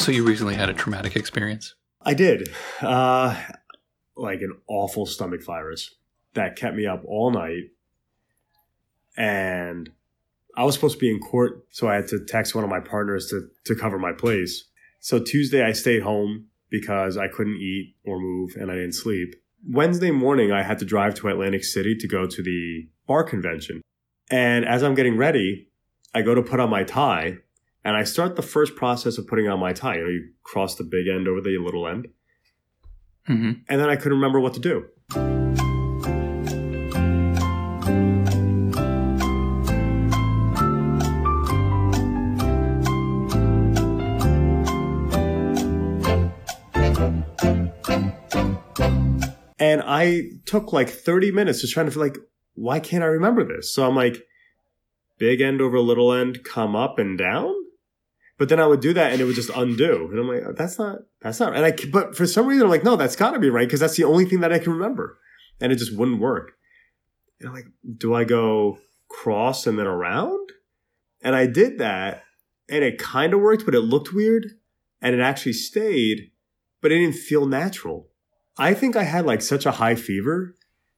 So you recently had a traumatic experience? I did. Uh, like an awful stomach virus that kept me up all night. And I was supposed to be in court, so I had to text one of my partners to, to cover my place. So Tuesday, I stayed home because I couldn't eat or move and I didn't sleep. Wednesday morning, I had to drive to Atlantic City to go to the bar convention. And as I'm getting ready, I go to put on my tie and I start the first process of putting on my tie. You know, you cross the big end over the little end. Mm-hmm. And then I couldn't remember what to do. And I took like 30 minutes just trying to feel like, why can't I remember this? So I'm like, big end over little end, come up and down. But then I would do that and it would just undo. And I'm like, that's not, that's not, and I, but for some reason I'm like, no, that's gotta be right because that's the only thing that I can remember. And it just wouldn't work. And I'm like, do I go cross and then around? And I did that and it kind of worked, but it looked weird and it actually stayed, but it didn't feel natural. I think I had like such a high fever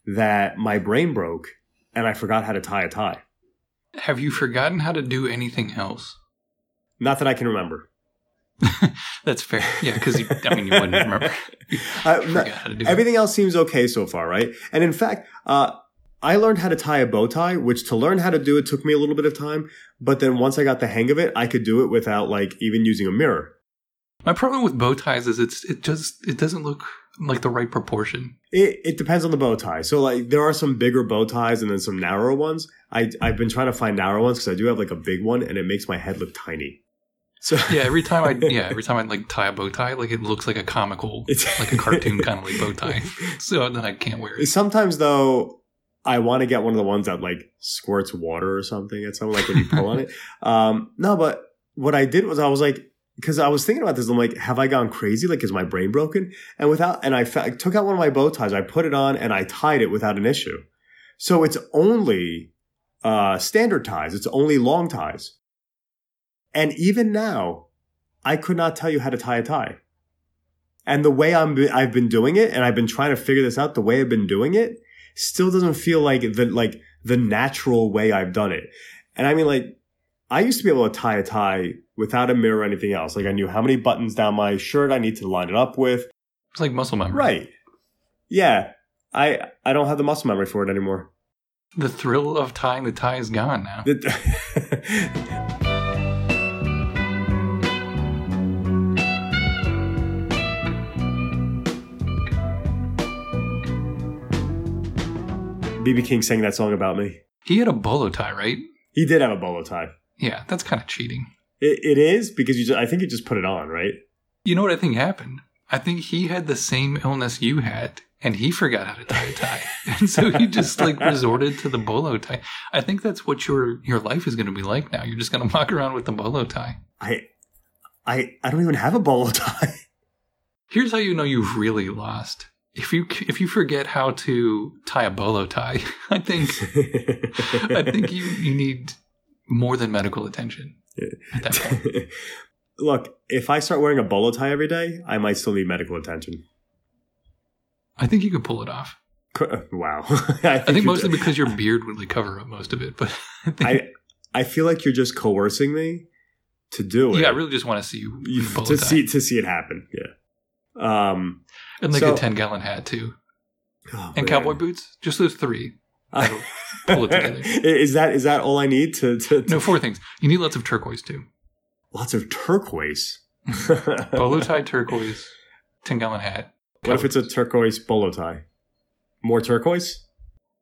that my brain broke and I forgot how to tie a tie. Have you forgotten how to do anything else? Not that I can remember. That's fair. Yeah, because I mean, you wouldn't remember. Uh, no- forgot how it. everything else seems okay so far, right? And in fact, uh, I learned how to tie a bow tie, which to learn how to do it took me a little bit of time. But then once I got the hang of it, I could do it without like even using a mirror. My problem with bow ties is it's it just it doesn't look like the right proportion. It, it depends on the bow tie. So like there are some bigger bow ties and then some narrower ones. I I've been trying to find narrow ones because I do have like a big one and it makes my head look tiny. So Yeah, every time I yeah every time I like tie a bow tie, like it looks like a comical, It's- like a cartoon kind of like bow tie. So then I can't wear it. Sometimes though, I want to get one of the ones that like squirts water or something at something like when you pull on it. Um, no, but what I did was I was like, because I was thinking about this, I'm like, have I gone crazy? Like, is my brain broken? And without, and I, fa- I took out one of my bow ties, I put it on, and I tied it without an issue. So it's only uh, standard ties. It's only long ties. And even now, I could not tell you how to tie a tie. And the way I'm, I've been doing it, and I've been trying to figure this out, the way I've been doing it, still doesn't feel like the like the natural way I've done it. And I mean, like, I used to be able to tie a tie without a mirror or anything else. Like, I knew how many buttons down my shirt I need to line it up with. It's like muscle memory. Right. Yeah. I I don't have the muscle memory for it anymore. The thrill of tying the tie is gone now. BB King sang that song about me. He had a bolo tie, right? He did have a bolo tie. Yeah, that's kind of cheating. It, it is because you just, I think you just put it on, right? You know what I think happened? I think he had the same illness you had, and he forgot how to tie a tie, and so he just like resorted to the bolo tie. I think that's what your your life is going to be like now. You're just going to walk around with the bolo tie. I I I don't even have a bolo tie. Here's how you know you've really lost. If you if you forget how to tie a bolo tie, I think I think you you need more than medical attention at that point. Look, if I start wearing a bolo tie every day, I might still need medical attention. I think you could pull it off. Wow. I think you mostly ju- because your beard would like cover up most of it, but I think I I feel like you're just coercing me to do it. yeah, I really just want to see you, You- to tie. see to see it happen. Yeah. Um. And like so- a ten gallon hat too, oh, and man. cowboy boots. Just those three. Pull it together. is that is that all I need to, to, to No, four things. You need lots of turquoise too. lots of turquoise? Bolo tie, turquoise, ten gallon hat. What if it's a turquoise bolo tie? More turquoise?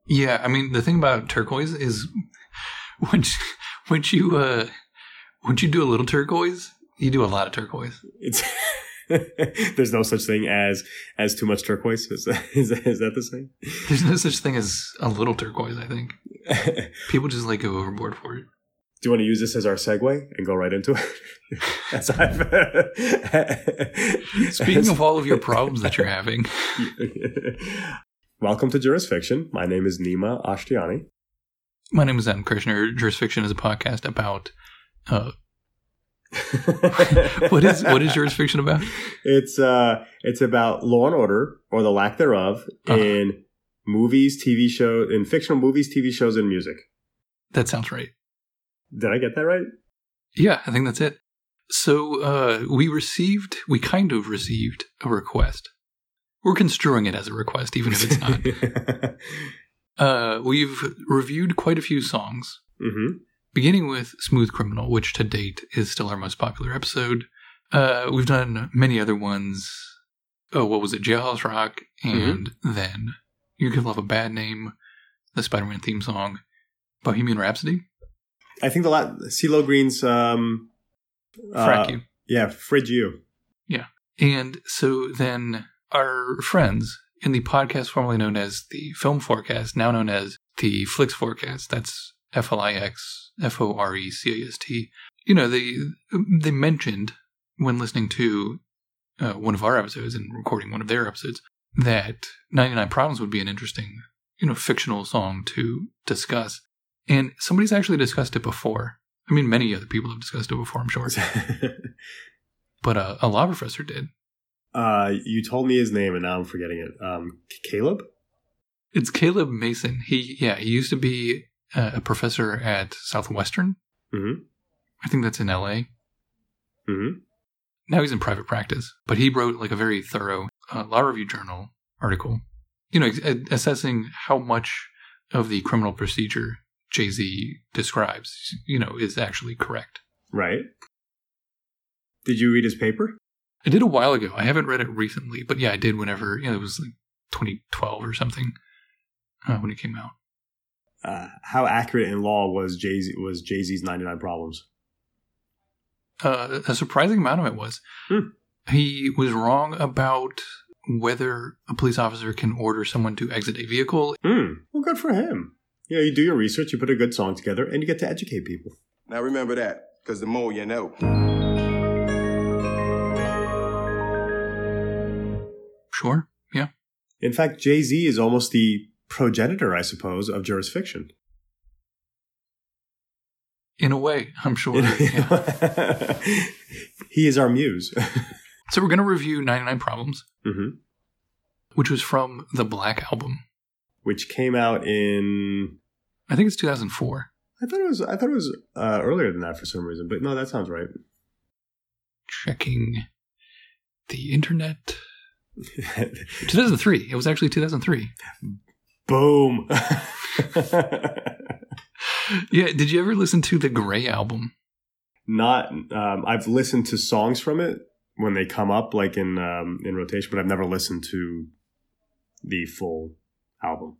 Yeah, I mean the thing about turquoise is once once you uh once you do a little turquoise, you do a lot of turquoise. It's there's no such thing as as too much turquoise. Is that, is that, is that the same? There's no such thing as a little turquoise. I think people just like go overboard for it. Do you want to use this as our segue and go right into it? as I've Speaking of all of your problems that you're having, Welcome to Jurisfiction. My name is Nima Ashtiani. my name is Adam Kirshner. Jurisfiction is a podcast about uh, what is what is Jurisfiction about? It's uh, it's about law and order or the lack thereof Uh-huh. in movies, TV shows, in fictional movies, TV shows, and music. That sounds right. Did I get that right? Yeah, I think that's it. So uh, we received, we kind of received a request. We're construing it as a request, even if it's not. uh, we've reviewed quite a few songs, hmm beginning with Smooth Criminal, which to date is still our most popular episode. Uh, we've done many other ones. Oh, what was it? Jailhouse Rock, and then You Could Love a Bad Name, the Spider Man theme song, Bohemian Rhapsody, I think the la- CeeLo Green's um, Frack uh, You. yeah, Fridge You. Yeah. And so then our friends in the podcast formerly known as the Film Forecast, now known as the Flix Forecast, that's F L I X F O R E C A S T. You know, they they mentioned when listening to uh, one of our episodes and recording one of their episodes that 99 Problems would be an interesting, you know, fictional song to discuss. And somebody's actually discussed it before. I mean, many other people have discussed it before, I'm sure. But uh, a law professor did. uh, you told me his name, and now I'm forgetting it. Um, Caleb. It's Caleb Mason. He yeah, he used to be uh, a professor at Southwestern. Mm-hmm. I think that's in LA. Mm-hmm. Now he's in private practice, but he wrote like a very thorough uh, law review journal article, you know, ex- assessing how much of the criminal procedure Jay Z describes, you know, is actually correct. Right. Did you read his paper? I did a while ago. I haven't read it recently, but yeah, I did whenever you know it was like 2012 or something uh, when it came out. Uh, how accurate in law was Jay Z was Jay Z's 99 Problems? Uh, a surprising amount of it was. Hmm. He was wrong about whether a police officer can order someone to exit a vehicle. Hmm. Well, good for him. You know, you do your research, you put a good song together, and you get to educate people. Now remember that, because the more you know. Sure, yeah. In fact, Jay Z is almost the progenitor, I suppose, of jurisfiction. In a way, I'm sure. yeah. he is our muse. So we're going to review 99 Problems, hmm which was from the Black Album. Which came out in. I think it's 2004. I thought it was. I thought it was uh, earlier than that for some reason, but no, that sounds right. Checking the internet. 2003. It was actually 2003. Boom. Yeah, did you ever listen to the Gray Album? Not. Um, I've listened to songs from it when they come up, like in um, in rotation, but I've never listened to the full album.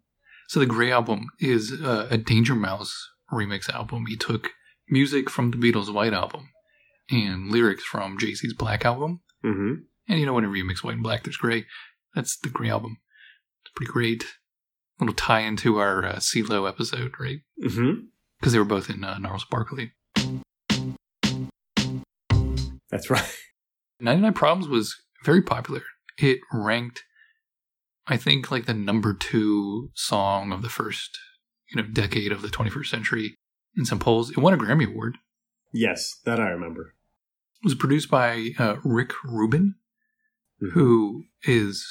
So the Gray album is uh, a Danger Mouse remix album. He took music from the Beatles' White album and lyrics from Jay Z's Black album. hmm And you know, whenever you mix white and black, there's gray. That's the Gray album. It's pretty great. Little tie into our uh, CeeLo episode, right? hmm Because they were both in uh, Gnarls Barkley. That's right. 99 Problems was very popular. It ranked, I think, like the number two song of the first, you know, decade of the 21st century in some polls. It won a Grammy Award. Yes, that I remember. It was produced by uh, Rick Rubin, Mhm. who is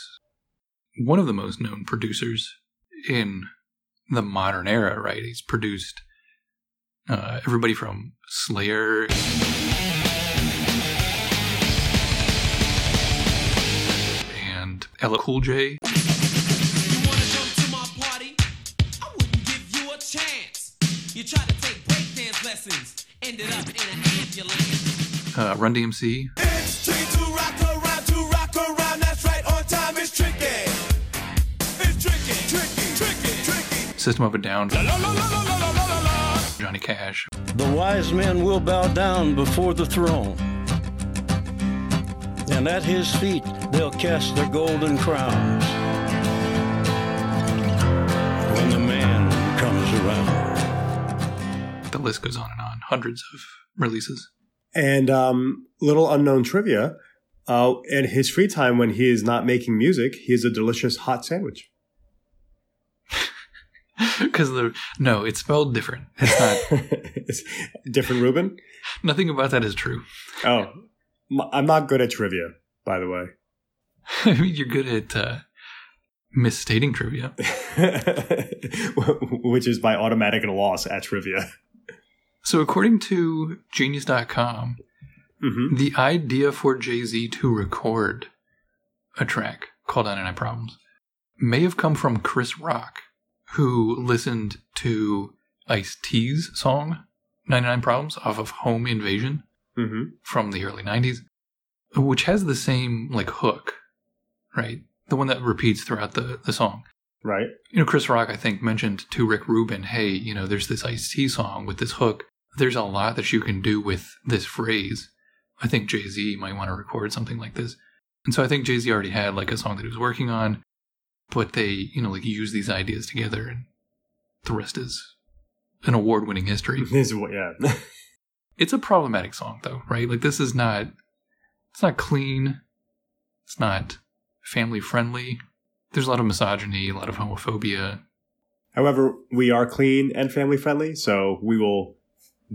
one of the most known producers in the modern era, right? He's produced uh, everybody from Slayer. And LL Cool J. You wanna come to System of a Down, Johnny Cash. The wise men will bow down before the throne, and at his feet they'll cast their golden crowns when the man comes around. The list goes on and on, hundreds of releases. And um, little unknown trivia. Uh, in his free time, when he is not making music, he is a delicious hot sandwich. Because the no, it's spelled different. It's not. It's different, Ruben. Nothing about that is true. Oh, I'm not good at trivia, by the way. I mean, you're good at uh, misstating trivia. Which is by automatic loss at trivia. So, according to Genius.com, hmm the idea for Jay Z to record a track called 99 Problems may have come from Chris Rock, who listened to Ice T's song 99 Problems off of Home Invasion hmm from the early 90s, which has the same like hook, right? The one that repeats throughout the, the song. Right. You know, Chris Rock, I think, mentioned to Rick Rubin, hey, you know, there's this Ice T song with this hook. There's a lot that you can do with this phrase. I think Jay Z might want to record something like this. And so I think Jay Z already had like a song that he was working on, but they, you know, like use these ideas together and the rest is an award winning history. Is what, yeah. it's a problematic song though, right? Like this is not it's not clean. It's not family friendly. There's a lot of misogyny, a lot of homophobia. However, we are clean and family friendly, so we will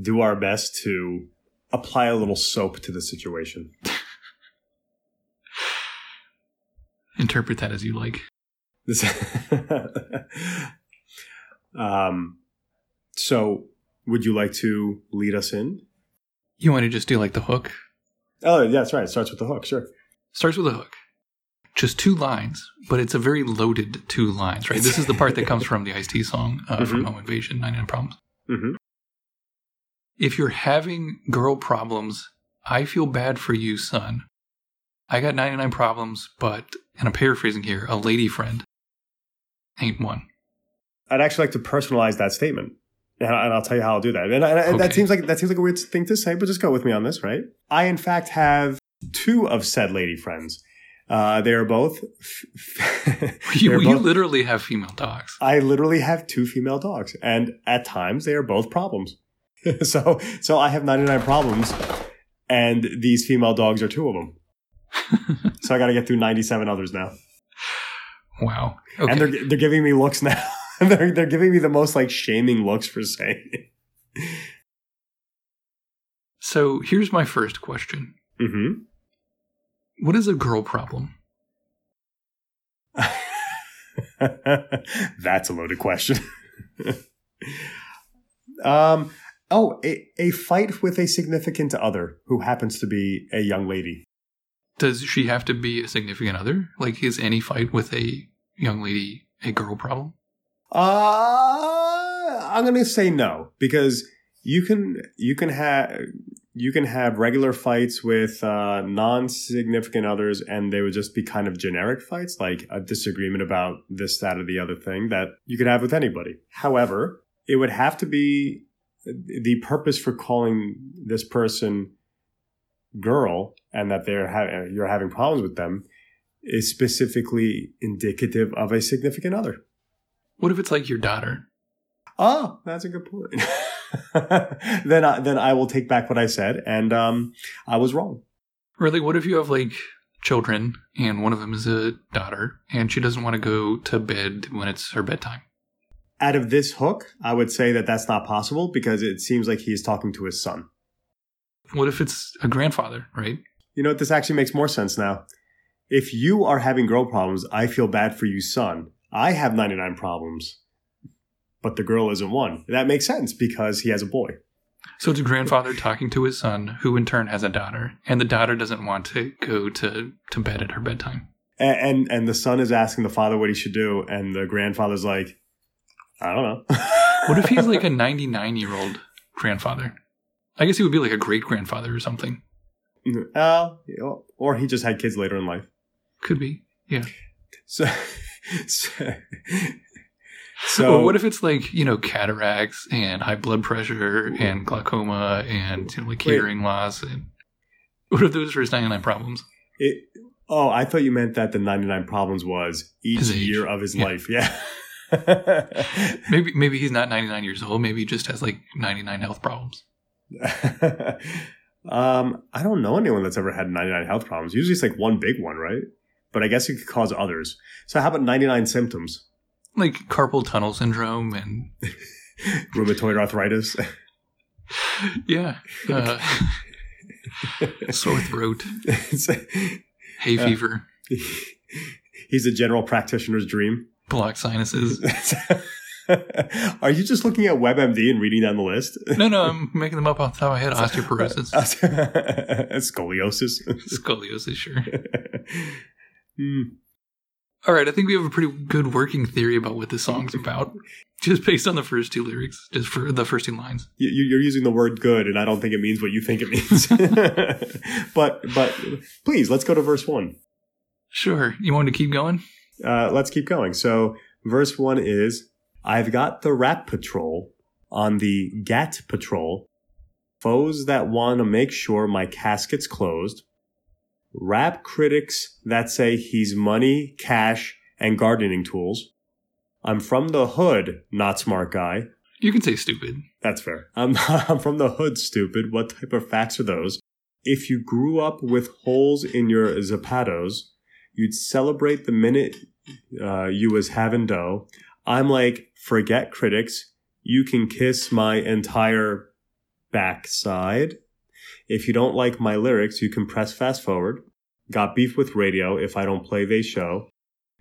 do our best to apply a little soap to the situation. Interpret that as you like. Um, so would you like to lead us in? You want to just do like the hook? Oh, yeah, that's right. It starts with the hook, sure. Starts with the hook. Just two lines, but it's a very loaded two lines, right? This is the part that comes from the Ice T song uh, from Mhm. Home Invasion, 99 Problems. hmm If you're having girl problems, I feel bad for you, son. I got 99 problems, but, and I'm paraphrasing here, a lady friend ain't one. I'd actually like to personalize that statement, and, I'll tell you how I'll do that. And, I- and that seems like that seems like a weird thing to say, but just go with me on this, right? I in fact have two of said lady friends. Uh, they are both. You, they're you literally have female dogs. I literally have two female dogs, and at times they are both problems. so, so I have ninety nine problems, and these female dogs are two of them. so I got to get through ninety seven others now, Wow. Okay. and they're they're giving me looks now. they're they're giving me the most like shaming looks for saying. so here's my first question hmm What is a girl problem? That's a loaded question. um. Oh, a, a fight with a significant other who happens to be a young lady. Does she have to be a significant other? Like, is any fight with a young lady a girl problem? Uh, I'm gonna say no because you can you can have you can have regular fights with uh, non-significant others, and they would just be kind of generic fights, like a disagreement about this, that, or the other thing that you could have with anybody. However, it would have to be the purpose for calling this person girl and that they're ha- you're having problems with them is specifically indicative of a significant other. What if it's like your daughter? Oh, that's a good point. then, I, then I will take back what I said, and um, I was wrong. Really, what if you have like children and one of them is a daughter and she doesn't want to go to bed when it's her bedtime? Out of this hook, I would say that that's not possible because it seems like he is talking to his son. What if it's a grandfather, right? You know what? This actually makes more sense now. If you are having girl problems, I feel bad for you, son. I have 99 problems, but the girl isn't one. That makes sense because he has a boy. So it's a grandfather talking to his son, who in turn has a daughter, and the daughter doesn't want to go to, to bed at her bedtime. A- And, and the son is asking the father what he should do, and the grandfather's like, I don't know. What if he's like a 99 year old grandfather? I guess he would be like a great grandfather or something. Uh, or he just had kids later in life. Could be. Yeah. So, so, so or what if it's like, you know, cataracts and high blood pressure and glaucoma and, you know, like Wait. hearing loss? And what are those for his 99 problems? it, oh, I thought you meant that the 99 problems was each His year of his Yeah. life. Yeah. Maybe maybe he's not 99 years old. Maybe he just has like 99 health problems. um, I don't know anyone that's ever had 99 health problems. Usually it's like one big one, right? But I guess it could cause others. So how about 99 symptoms? Like carpal tunnel syndrome and Rheumatoid arthritis. yeah. Uh, sore throat, hay Uh, fever, He's a general practitioner's dream. blocked sinuses. Are you just looking at WebMD and reading down the list? No, no, I'm making them up off the top of my head. Osteoporosis, Scoliosis. scoliosis, sure. Hmm. All right, I think we have a pretty good working theory about what this song's about, just based on the first two lyrics, just for the first two lines. You- you- You're using the word good, and I don't think it means what you think it means. but but please, let's go to verse one. Sure. You want to keep going? Uh, let's keep going. So verse one is I've got the rap patrol on the GAT patrol. Foes that want to make sure my casket's closed. Rap critics that say he's money, cash, and gardening tools. I'm from the hood, not smart guy. You can say stupid. That's fair. I'm, I'm from the hood, stupid. What type of facts are those? If you grew up with holes in your zapatos, you'd celebrate the minute uh, you was having dough. I'm like, forget critics. You can kiss my entire backside. If you don't like my lyrics, you can press fast forward. Got beef with radio. If I don't play, they show.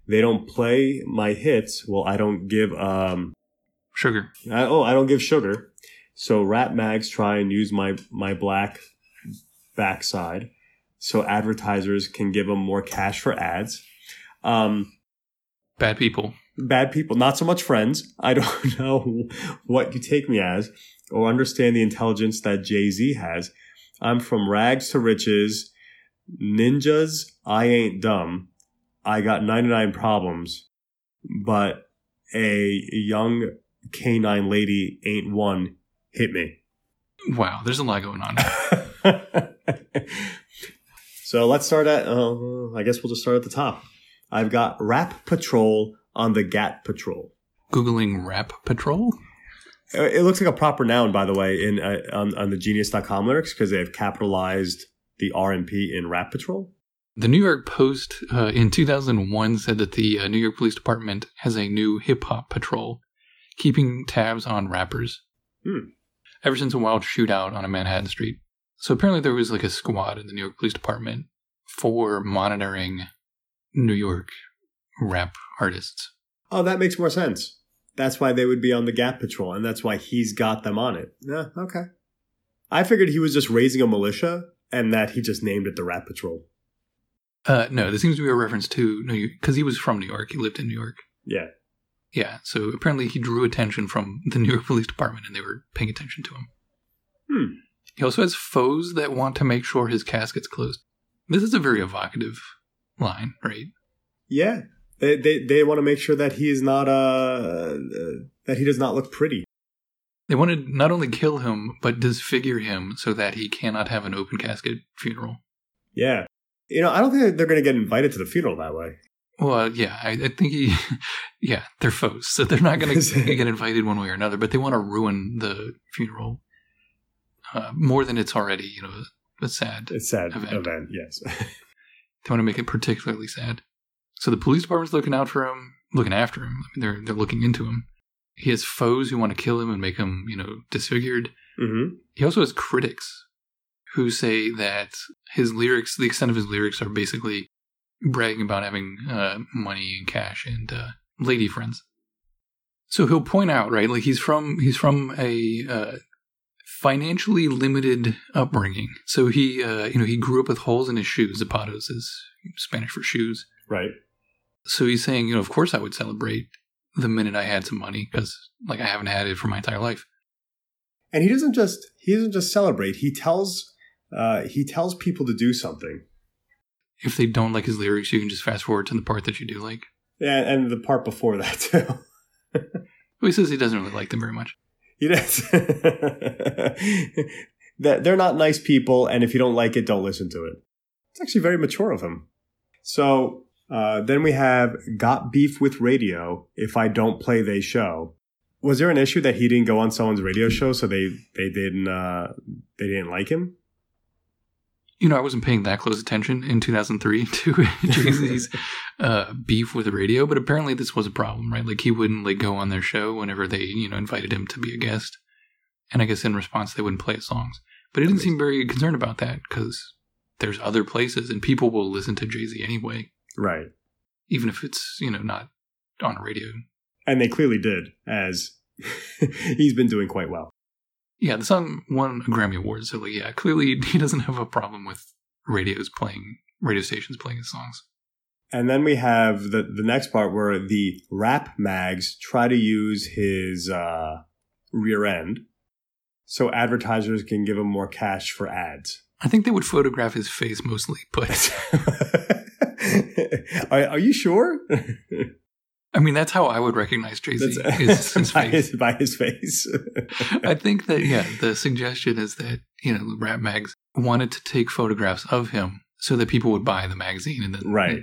They don't play my hits. Well, I don't give um Sugar. I, oh, I don't give sugar. So rap mags try and use my my black backside, so advertisers can give them more cash for ads. Um, Bad people. Bad people, not so much friends. I don't know what you take me as or understand the intelligence that Jay Z has. I'm from rags to riches, ninjas. I ain't dumb. I got 99 problems, but a young canine lady ain't one. Hit me. Wow, there's a lot going on. so let's start at, uh, I guess we'll just start at the top. I've got Rap Patrol on the GAT Patrol. Googling Rap Patrol? Uh, It looks like a proper noun, by the way, in uh, on, on the Genius.com lyrics because they have capitalized the R and P in Rap Patrol. The New York Post uh, in 2001 said that the uh, New York Police Department has a new hip hop patrol keeping tabs on rappers. Hmm. Ever since a wild shootout on a Manhattan street. So apparently there was like a squad in the New York Police Department for monitoring New York rap artists. Oh, that makes more sense. That's why they would be on the GAT Patrol, and that's why he's got them on it. Yeah, okay. I figured he was just raising a militia, and that he just named it the Rap Patrol. Uh, no, this seems to be a reference to New York because he was from New York. He lived in New York. Yeah. Yeah, so apparently he drew attention from the New York Police Department and they were paying attention to him. Hmm. He also has foes that want to make sure his casket's closed. This is a very evocative line, right? Yeah. They they, they want to make sure that he is not uh, uh that he does not look pretty. They want to not only kill him, but disfigure him so that he cannot have an open casket funeral. Yeah. You know, I don't think they're going to get invited to the funeral that way. Well, yeah, I, I think he, yeah, they're foes, so they're not going to get invited one way or another. But they want to ruin the funeral uh, more than it's already, you know, a sad. It's sad Event. event, yes. They want to make it particularly sad. So the police department's looking out for him, looking after him. I mean, they're they're looking into him. He has foes who want to kill him and make him, you know, disfigured. hmm He also has critics who say that his lyrics, the extent of his lyrics, are basically bragging about having uh, money and cash and uh, lady friends. So he'll point out, right, like he's from he's from a uh, financially limited upbringing. So he, uh, you know, he grew up with holes in his shoes. Zapatos is Spanish for shoes. Right. So he's saying, you know, of course I would celebrate the minute I had some money because, like, I haven't had it for my entire life. And he doesn't just he doesn't just celebrate. He tells uh, he tells people to do something. If they don't like his lyrics, you can just fast forward to the part that you do like. Yeah, and the part before that too. Well, he says he doesn't really like them very much. He does. that they're not nice people, and if you don't like it, don't listen to it. It's actually very mature of him. So uh, then we have got beef with radio. If I don't play, they show. Was there an issue that he didn't go on someone's radio show, so they they didn't uh, they didn't like him? You know, I wasn't paying that close attention in 2003 to Jay Z's uh, beef with the radio, but apparently this was a problem, right? Like he wouldn't like go on their show whenever they, you know, invited him to be a guest, And I guess in response, they wouldn't play his songs. But he didn't seem very concerned about that because there's other places and people will listen to Jay Z anyway, Right. even if it's, you know, not on a radio. And they clearly did, as he's been doing quite well. Yeah, the song won a Grammy Award, so like, yeah, clearly he doesn't have a problem with radios playing, radio stations playing his songs. And then we have the, the next part where the rap mags try to use his uh, rear end so advertisers can give him more cash for ads. I think they would photograph his face mostly, but are, are you sure? I mean, that's how I would recognize Jay Z, That's- is his by, his, by his face. I think that yeah, the suggestion is that you know the rap mags wanted to take photographs of him so that people would buy the magazine and then Right.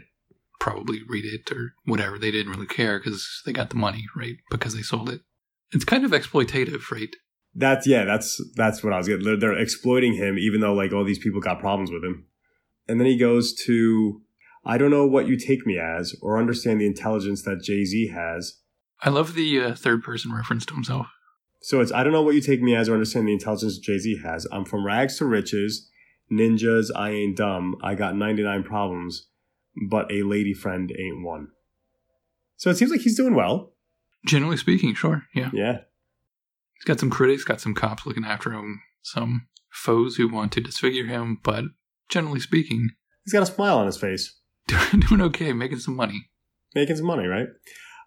probably read it or whatever. They didn't really care because they got the money right because they sold it. It's kind of exploitative, right? That's yeah, that's that's what I was getting. They're, they're exploiting him, even though like all these people got problems with him. And then he goes to, I don't know what you take me as, or understand the intelligence that Jay Z has. I love the uh, third person reference to himself. So it's I don't know what you take me as, or understand the intelligence Jay Z has. I'm from rags to riches, ninjas. I ain't dumb. I got 99 problems, but a lady friend ain't one. So it seems like he's doing well. Generally speaking, sure, yeah. Yeah. He's got some critics, got some cops looking after him, some foes who want to disfigure him, but generally speaking, He's got a smile on his face. doing okay, making some money. making some money, right?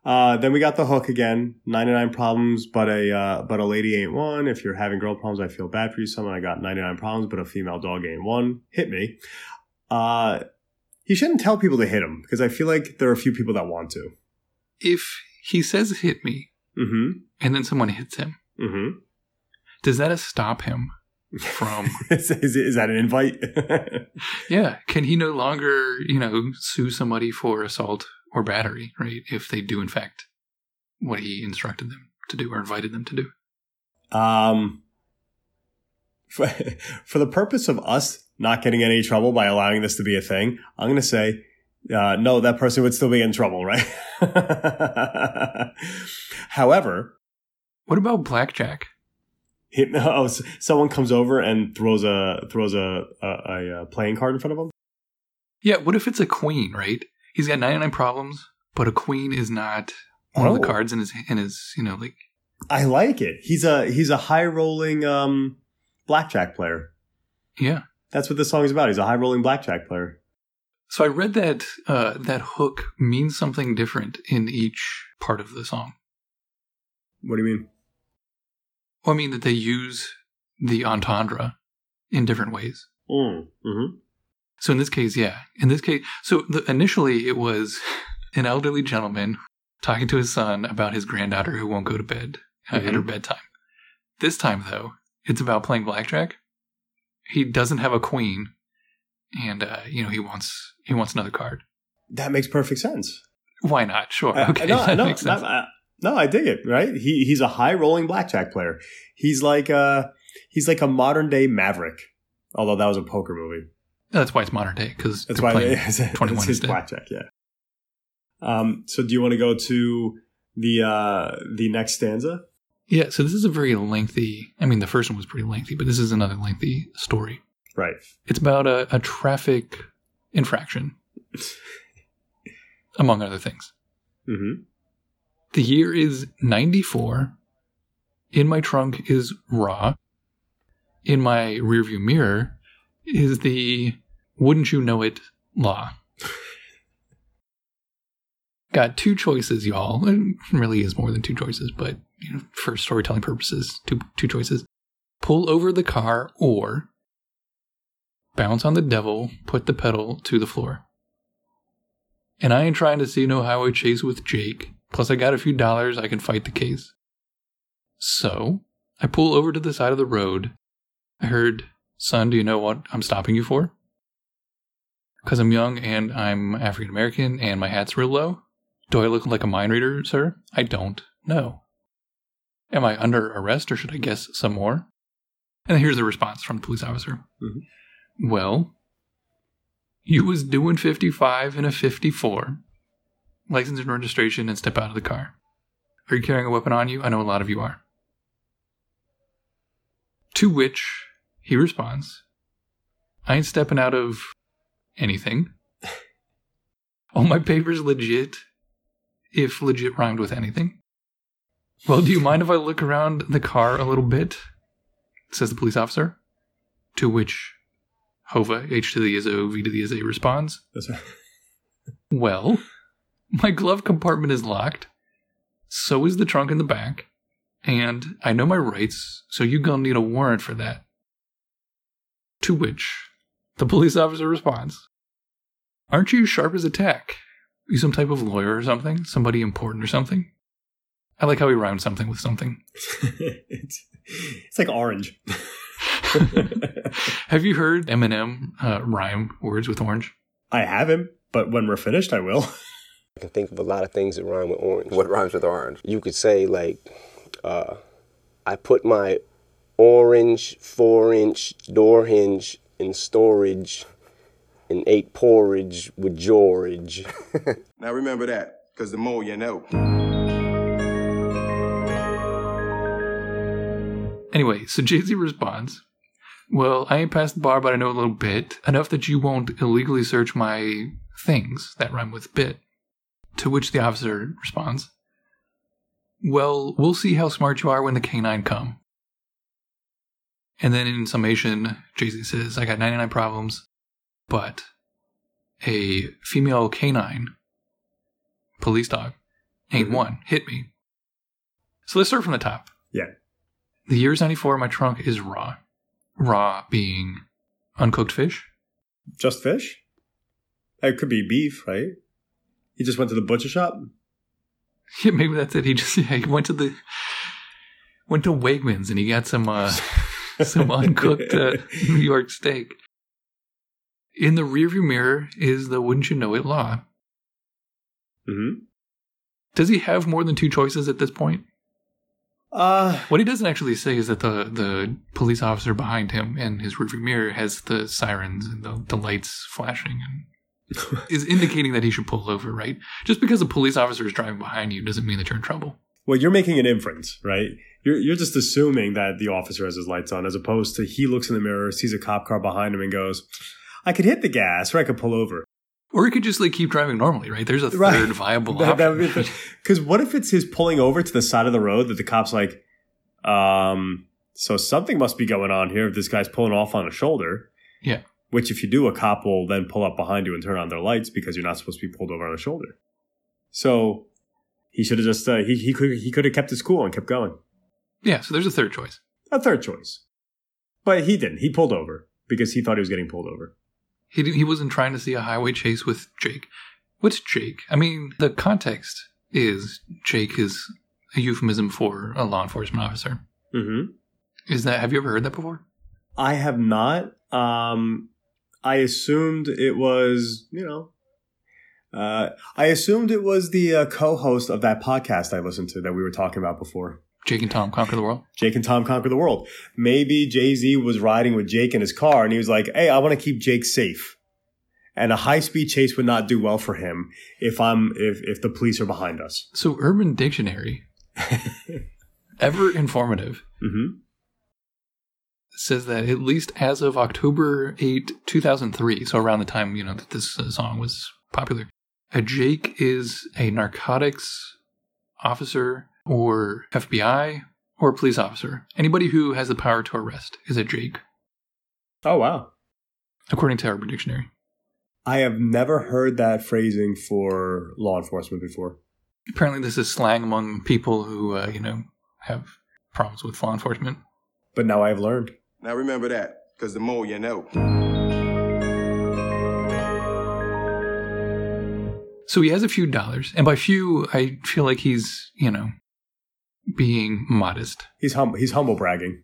Uh, then we got the hook again. Ninety nine problems, but a uh, but a lady ain't one. If you're having girl problems, I feel bad for you. Someone I got ninety nine problems, but a female dog ain't one. Hit me. Uh, he shouldn't tell people to hit him because I feel like there are a few people that want to. If he says hit me Mm-hmm. and then someone hits him, Mm-hmm. does that stop him from is, is, is that an invite? Yeah, can he no longer, you know, sue somebody for assault or battery, right? If they do in fact what he instructed them to do or invited them to do. um, for, for the purpose of us not getting in any trouble by allowing this to be a thing, I'm going to say, uh, no, that person would still be in trouble, right? However, What about blackjack? oh, someone comes over and throws a throws a, a, a, playing card in front of him. Yeah, what if it's a queen, right? He's got 99 problems, but a queen is not one of the Oh. cards in his in his, you know, like I like it. He's a he's a high rolling um, blackjack player. yeah. That's what this song is about. He's a high rolling blackjack player. So I read that uh that hook means something different in each part of the song. What do you mean? Well, I mean that they use the entendre in different ways. Mm, hmm So in this case, yeah. In this case, so the, initially it was an elderly gentleman talking to his son about his granddaughter who won't go to bed uh, at her bedtime. This time, though, it's about playing blackjack. He doesn't have a queen, and uh, you know he wants he wants another card. That makes perfect sense. Why not? Sure. Uh, Okay, no, that no, makes sense. no, uh, no, I dig it. Right? He he's a high rolling blackjack player. He's like uh he's like a modern day Maverick. Although that was a poker movie. That's why it's modern day because That's why it's, 21 it's his blackjack. Yeah. Um. So, do you want to go to the uh the next stanza? Yeah. So this is a very lengthy. I mean, the first one was pretty lengthy, but this is another lengthy story. Right. It's about a, a traffic infraction, among other things. Mm-hmm. The year is 94. In my trunk is raw. In my rearview mirror is the wouldn't you know it law. Got two choices, y'all. It really is more than two choices, but you know, for storytelling purposes, two two choices. Pull over the car or bounce on the devil, put the pedal to the floor. And I ain't trying to see no highway chase with Jake. Plus, I got a few dollars, I can fight the case. So, I pull over to the side of the road. I heard, Son, do you know what I'm stopping you for? Because I'm young and I'm African American and my hat's real low. Do I look like a mind reader, sir? I don't know. Am I under arrest or should I guess some more? And here's the response from the police officer. Mm-hmm. Well, you was doing 55 and a 54. License and registration and step out of the car. Are you carrying a weapon on you? I know a lot of you are. To which he responds, I ain't stepping out of anything. All my papers legit, if legit rhymed with anything. Well, do you mind if I look around the car a little bit? Says the police officer. To which Hova, H to the is O, V to the is A responds. Well, my glove compartment is locked. So is the trunk in the back. And I know my rights, so you gonna need a warrant for that. To which the police officer responds, Aren't you sharp as a tack? You some type of lawyer or something? Somebody important or something? I like how he rhymed something with something. it's, it's like orange. Have you heard Eminem uh, rhyme words with orange? I haven't, but when we're finished, I will. I can think of a lot of things that rhyme with orange. What rhymes with orange? You could say like, uh, I put my orange four inch door hinge in storage and ate porridge with George. Now remember that, because the more you know. Anyway, so Jay Z responds, Well, I ain't past the bar, but I know a little bit. Enough that you won't illegally search my things that rhyme with bit. To which the officer responds, Well, we'll see how smart you are when the canine come. And then in summation, Jay Z says, I got 99 problems, but a female canine, police dog, ain't Mhm. one, hit me. So let's start from the top. Yeah. The year's 94, my trunk is raw. Raw being uncooked fish. Just fish? It could be beef, right? He just went to the butcher shop. Yeah, maybe that's it. He just yeah, he went to the went to Wegmans and he got some uh, some uncooked uh, New York steak. In the rearview mirror is the wouldn't you know it law. Mm-hmm. Does he have more than two choices at this point? Uh, What he doesn't actually say is that the the police officer behind him in his rearview mirror has the sirens and the, the lights flashing and is indicating that he should pull over, right? Just because a police officer is driving behind you doesn't mean that you're in trouble. well, you're making an inference, right? You're you're just assuming that the officer has his lights on, as opposed to he looks in the mirror, sees a cop car behind him, and goes, "I could hit the gas, or I could pull over." Or he could just like keep driving normally, right? There's a third Right. viable That, that option. because what if it's his pulling over to the side of the road that the cops like, um, so something must be going on here if this guy's pulling off on a shoulder. Yeah. Which, if you do, a cop will then pull up behind you and turn on their lights because you're not supposed to be pulled over on the shoulder. So he should have just uh, he he could he could have kept his cool and kept going. yeah, so there's a third choice. A third choice, but he didn't. He pulled over because he thought he was getting pulled over. He he wasn't trying to see a highway chase with Jake. What's Jake? I mean, the context is Jake is a euphemism for a law enforcement officer. Mm-hmm. Is that have you ever heard that before? I have not. Um, I assumed it was, you know, uh, I assumed it was the uh, co-host of that podcast I listened to that we were talking about before. Jake and Tom conquer the world. Jake and Tom conquer the world. Maybe Jay Z was riding with Jake in his car, and he was like, "Hey, I want to keep Jake safe." And a high speed chase would not do well for him if I'm if if the police are behind us. So Urban Dictionary, ever informative, hmm says that at least as of October 8, 2003, so around the time, you know, that this uh, song was popular, a Jake is a narcotics officer or FBI or police officer. Anybody who has the power to arrest is a Jake, Oh wow! according to Urban Dictionary. I have never heard that phrasing for law enforcement before. Apparently, this is slang among people who, uh, you know, have problems with law enforcement. But now I've learned. Now remember that, because the more you know. So he has a few dollars, and by few, I feel like he's, you know, being modest. He's hum- he's humble bragging.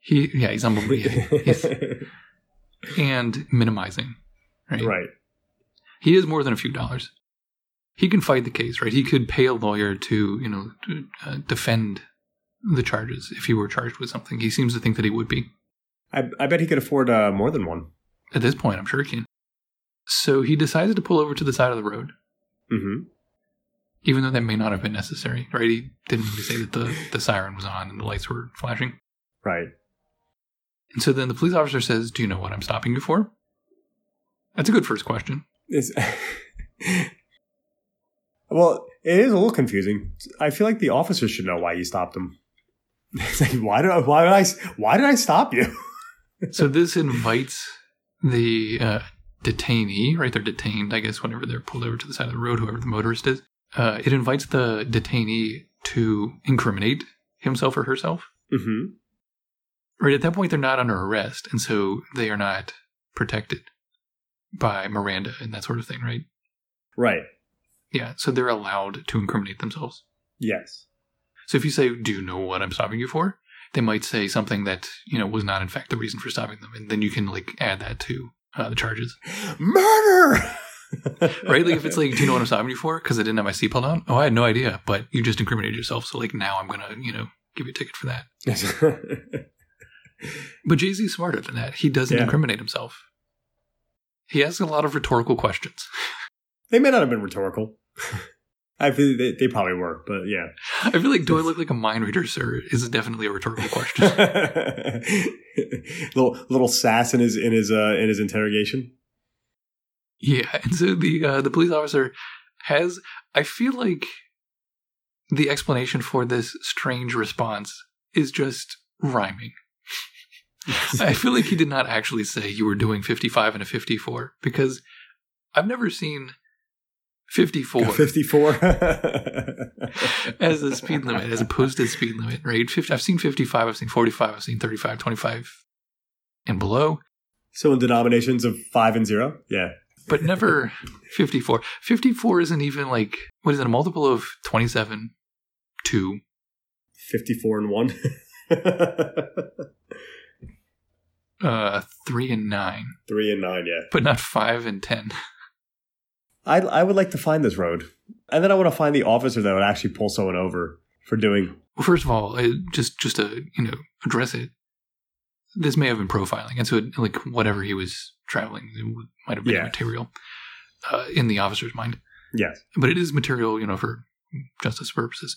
He, yeah, he's humble, yeah, he's- and minimizing, right? right. He has more than a few dollars. He can fight the case, right? He could pay a lawyer to, you know, to, uh, defend the charges if he were charged with something. He seems to think that he would be. I, I bet he could afford uh, more than one. At this point, I'm sure he can. So he decided to pull over to the side of the road, Mm-hmm. even though that may not have been necessary, right? He didn't really say that the, the siren was on and the lights were flashing. Right. And so then the police officer says, Do you know what I'm stopping you for? That's a good first question. It's, well, it is a little confusing. I feel like the officer should know why you stopped him. It's like, why did I, why did I why did I stop you? So this invites the uh, detainee, right? They're detained, I guess, whenever they're pulled over to the side of the road, whoever the motorist is. Uh, it invites the detainee to incriminate himself or herself. Mm-hmm. Right at that point, they're not under arrest, and so they are not protected by Miranda and that sort of thing, right? Right. Yeah, so they're allowed to incriminate themselves. Yes. So if you say, "Do you know what I'm stopping you for?" they might say something that you know was not in fact the reason for stopping them, and then you can like add that to uh, the charges, Murder. right? Like if it's like, "Do you know what I'm stopping you for?" Because I didn't have my seatbelt on. Oh, I had no idea, but you just incriminated yourself. So like now I'm gonna you know give you a ticket for that. But Jay Z's smarter than that. He doesn't Yeah. incriminate himself. He asks a lot of rhetorical questions. they may not have been rhetorical. I feel they, they probably were, but yeah. I feel like, do I look like a mind reader, sir? Is definitely a rhetorical question. little little sass in his in his uh, in his interrogation. Yeah, and so the uh, the police officer has. I feel like the explanation for this strange response is just rhyming. I feel like he did not actually say you were doing 55 and a 54 because I've never seen 54 Fifty four. as a speed limit, as a posted speed limit, right? 50, I've seen 55, I've seen 45, I've seen 35, 25 and below, so in denominations of five and zero, yeah. but never 54. 54 isn't even like, what is it, a multiple of 27, 2, Fifty four and one. uh, 3 and 9, Three and nine, yeah. but not 5 and 10. I I would like to find this road, and then I want to find the officer that would actually pull someone over for doing. Well, first of all, just just to you know address it, this may have been profiling, and so it, like whatever he was traveling it might have been Yeah. material uh, in the officer's mind, Yes. but it is material, you know, for justice purposes.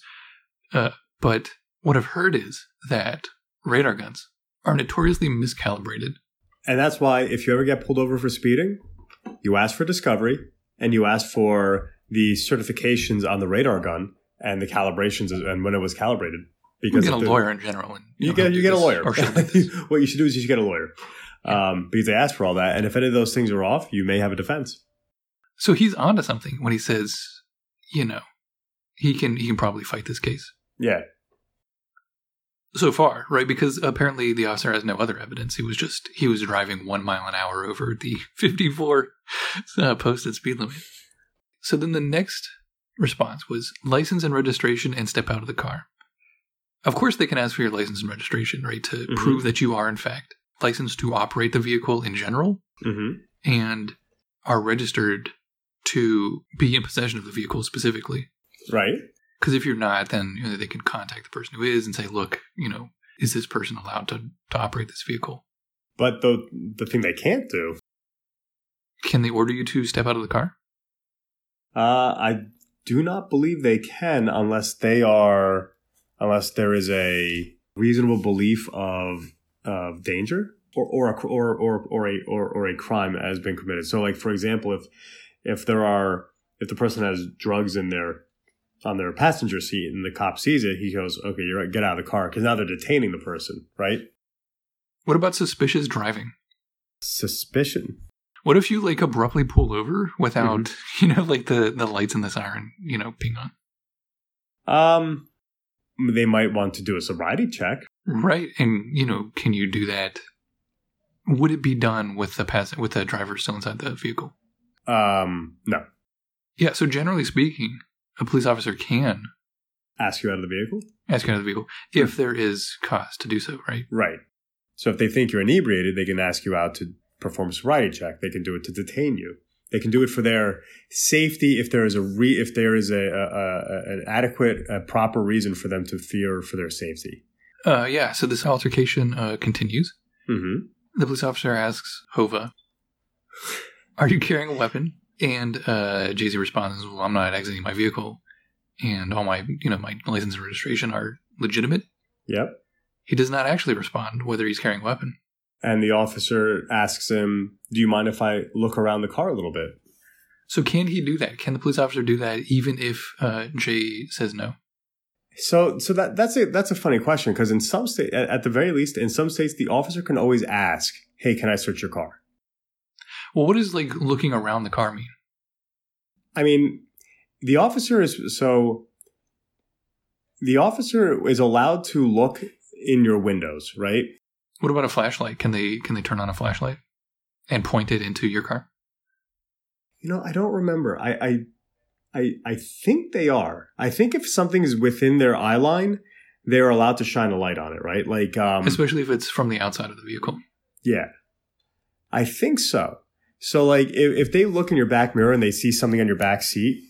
Uh, but what I've heard is that radar guns are notoriously miscalibrated. And that's why if you ever get pulled over for speeding, you ask for discovery and you ask for the certifications on the radar gun and the calibrations and when it was calibrated. You get a lawyer in general, You know, get you get a lawyer. or she'll do this. what you should do is you should get a lawyer. Um, because they ask for all that, and if any of those things are off, you may have a defense. So he's onto something when he says, you know, he can he can probably fight this case. Yeah, so far, right? Because apparently the officer has no other evidence. He was just he was driving one mile an hour over the 54 uh, posted speed limit. So then the next response was license and registration and step out of the car. Of course, they can ask for your license and registration, right, to Mhm. prove that you are in fact licensed to operate the vehicle in general mm-hmm. and are registered to be in possession of the vehicle specifically. right. Because if you're not, then you know, they can contact the person who is and say, "Look, you know, is this person allowed to to operate this vehicle? But the the thing they can't do, Can they order you to step out of the car?" uh, I do not believe they can unless they are, unless there is a reasonable belief of of danger or or a, or or or a or, or a crime has been committed. So, like for example, if if there are if the person has drugs in their on their passenger seat and the cop sees it, he goes, "Okay, you're right. Get out of the car," because now they're detaining the person, right? What about suspicious driving? Suspicion. What if you like abruptly pull over without, you know, like the the lights and the siren, you know, ping on? Um, they might want to do a sobriety check. Right, and you know, can you do that? Would it be done with the pass with the driver still inside the vehicle? Um, no, Yeah. So generally speaking, a police officer can ask you out of the vehicle. ask you out of the vehicle if there is cause to do so. Right. Right. So if they think you're inebriated, they can ask you out to perform a sobriety check. They can do it to detain you. They can do it for their safety if there is a re, if there is a, a, a an adequate, a proper reason for them to fear for their safety. Uh, yeah. So this altercation uh, continues. Mm-hmm. The police officer asks Hova, "Are you carrying a weapon?" And uh, Jay Z responds, "Well, I'm not exiting my vehicle, and all my, you know, my license and registration are legitimate." Yep. He does not actually respond whether he's carrying a weapon. and the officer asks him, "Do you mind if I look around the car a little bit?" So can he do that? Can the police officer do that even if uh, Jay says no? So, so that that's a that's a funny question because in some state, at, at the very least, in some states, the officer can always ask, "Hey, can I search your car?" Well, what does like looking around the car mean? I mean, the officer is so. The officer is allowed to look in your windows, right? What about a flashlight? Can they can they turn on a flashlight and point it into your car? You know, I don't remember. I, I, I, I think they are. I think if something is within their eye line, they're allowed to shine a light on it, right? Like, um, Especially if it's from the outside of the vehicle. yeah, I think so. So, like, if, if they look in your back mirror and they see something on your back seat,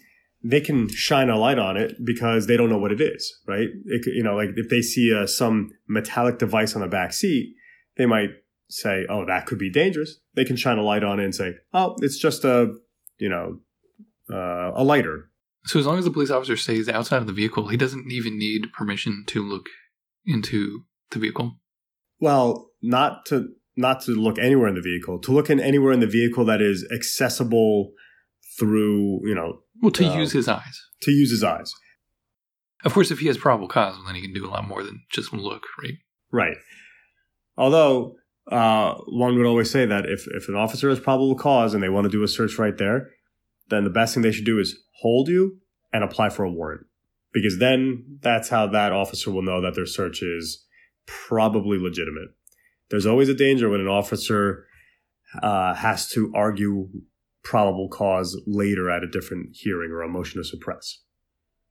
they can shine a light on it because they don't know what it is, right? It, you know, like if they see uh, some metallic device on the back seat, they might say, "Oh, that could be dangerous." They can shine a light on it and say, "Oh, it's just a, you know, uh, a lighter." So as long as the police officer stays outside of the vehicle, he doesn't even need permission to look into the vehicle. Well, not to not to look anywhere in the vehicle, to look in anywhere in the vehicle that is accessible through, you know, Well, to Oh. use his eyes. to use his eyes. Of course, if he has probable cause, well, then he can do a lot more than just look, right? Right. Although uh, one would always say that if, if an officer has probable cause and they want to do a search right there, then the best thing they should do is hold you and apply for a warrant. Because then that's how that officer will know that their search is probably legitimate. There's always a danger when an officer uh, has to argue probable cause later at a different hearing or a motion to suppress.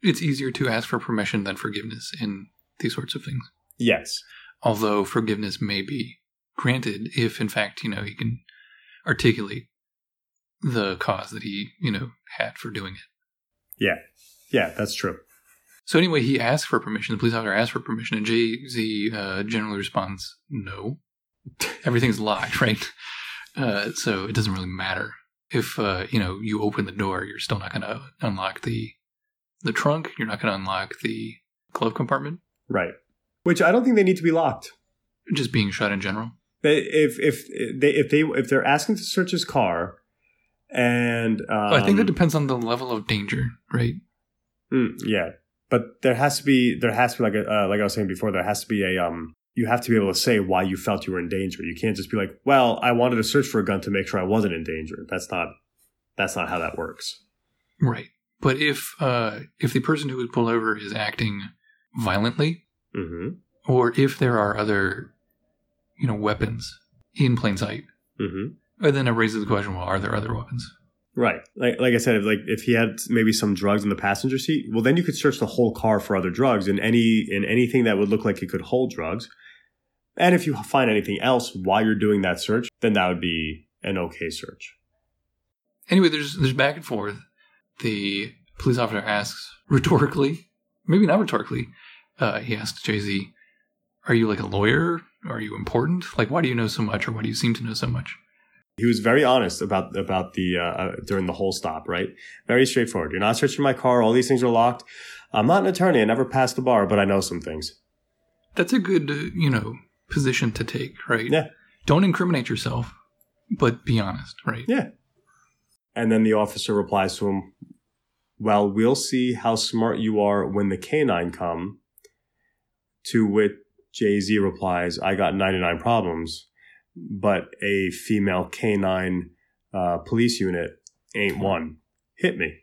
It's easier to ask for permission than forgiveness in these sorts of things. Yes. Although forgiveness may be granted if, in fact, you know, he can articulate the cause that he, you know, had for doing it. Yeah. Yeah, that's true. So anyway, he asks for permission. The police officer asks for permission, and Jay Z uh, generally responds, "No, everything's locked, right? Uh, so it doesn't really matter if uh, you know you open the door. You're still not going to unlock the the trunk. You're not going to unlock the glove compartment. Right. Which I don't think they need to be locked. Just being shut in general. They, if if they if they if they're asking to search his car, and um, I think that depends on the level of danger, right? mm, yeah, but there has to be there has to be like a uh, like I was saying before there has to be a um you have to be able to say why you felt you were in danger. You can't just be like, well, I wanted to search for a gun to make sure I wasn't in danger. That's not that's not how that works. Right. But if uh, if the person who was pulled over is acting violently, Mm-hmm. or if there are other, you know, weapons in plain sight, Mm-hmm. and then it raises the question: Well, are there other weapons? Right. Like like I said, if, like if he had maybe some drugs in the passenger seat, well, then you could search the whole car for other drugs and any in anything that would look like it could hold drugs. And if you find anything else while you're doing that search, then that would be an okay search. Anyway, there's there's back and forth. The police officer asks rhetorically, maybe not rhetorically. Uh, he asks Jay Z, "Are you like a lawyer? Are you important? Like, why do you know so much, or why do you seem to know so much?" He was very honest about about the uh, uh, during the whole stop. Right. Very straightforward. You're not searching my car. All these things are locked. I'm not an attorney. I never passed the bar, but I know some things. That's a good, uh, you know, position to take, right? Yeah. Don't incriminate yourself, but be honest, right? Yeah. And then the officer replies to him, Well, we'll see how smart you are when the canine come. To which Jay Z replies, I got 99 problems, but a female canine uh, police unit ain't one. Hit me.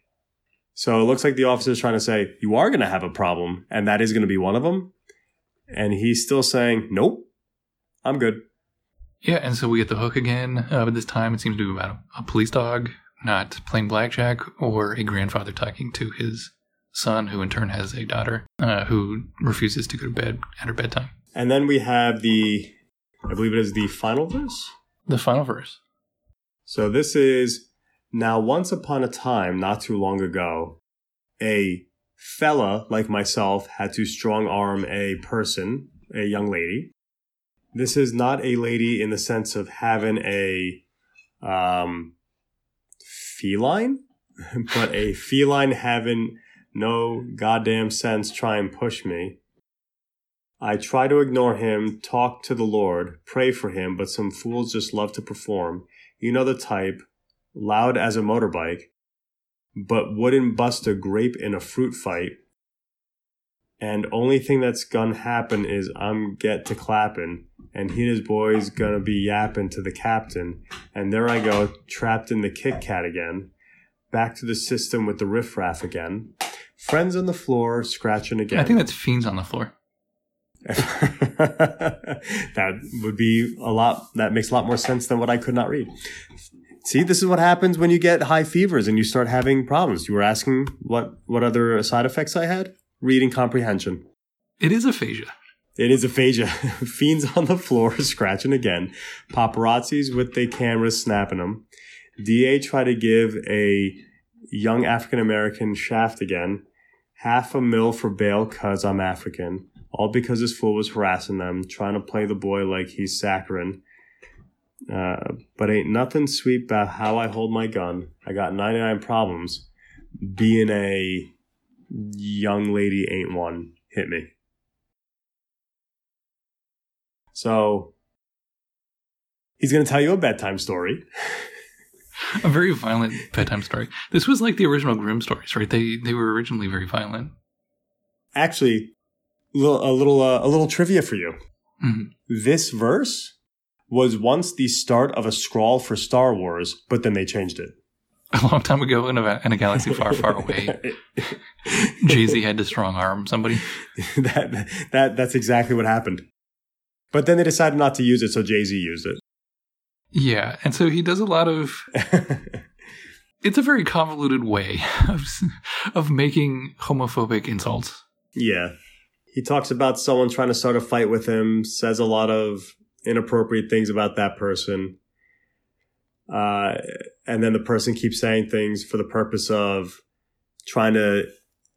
So it looks like the officer is trying to say, You are going to have a problem, and that is going to be one of them. And he's still saying, Nope, I'm good. Yeah, and so we get the hook again, uh, but this time it seems to be about a, a police dog, not playing blackjack, or a grandfather talking to his son, who in turn has a daughter uh, who refuses to go to bed at her bedtime. And then we have the, I believe it is the final verse. The final verse. So this is now once upon a time, not too long ago, a fella like myself had to strong arm a person, a young lady. This is not a lady in the sense of having a um, feline, but a feline having no goddamn sense try and push me. I try to ignore him, talk to the Lord, pray for him, but some fools just love to perform. You know the type, loud as a motorbike, but wouldn't bust a grape in a fruit fight. And only thing that's gonna happen is I'm get to clapping, and he and his boys gonna be yapping to the captain, and there I go, trapped in the Kit Kat again, back to the system with the riffraff again. Friends on the floor, scratching again. I think that's fiends on the floor. that would be a lot. That makes a lot more sense than what I could not read. See, this is what happens when you get high fevers and you start having problems. You were asking what what other side effects I had? Reading comprehension. It is aphasia. It is aphasia. Fiends on the floor scratching again. Paparazzis with their cameras snapping them. DA try to give a young African American shaft again. Half a mil for bail cause I'm African. All because this fool was harassing them, trying to play the boy like he's saccharine. Uh, but ain't nothing sweet about how I hold my gun. I got 99 problems. Being a young lady ain't one. Hit me. So he's going to tell you a bedtime story. A very violent bedtime story. This was like the original Grimm stories, right? They they were originally very violent. Actually, a little uh, a little trivia for you. Mhm. This verse was once the start of a scrawl for Star Wars, but then they changed it. A long time ago in a, in a galaxy far, far away, Jay Z had to strong arm somebody. that that that's exactly what happened. But then they decided not to use it, so Jay Z used it. Yeah, and so he does a lot of. It's a very convoluted way of of making homophobic insults. Yeah. He talks about someone trying to start a fight with him, says a lot of inappropriate things about that person. Uh, and then the person keeps saying things for the purpose of trying to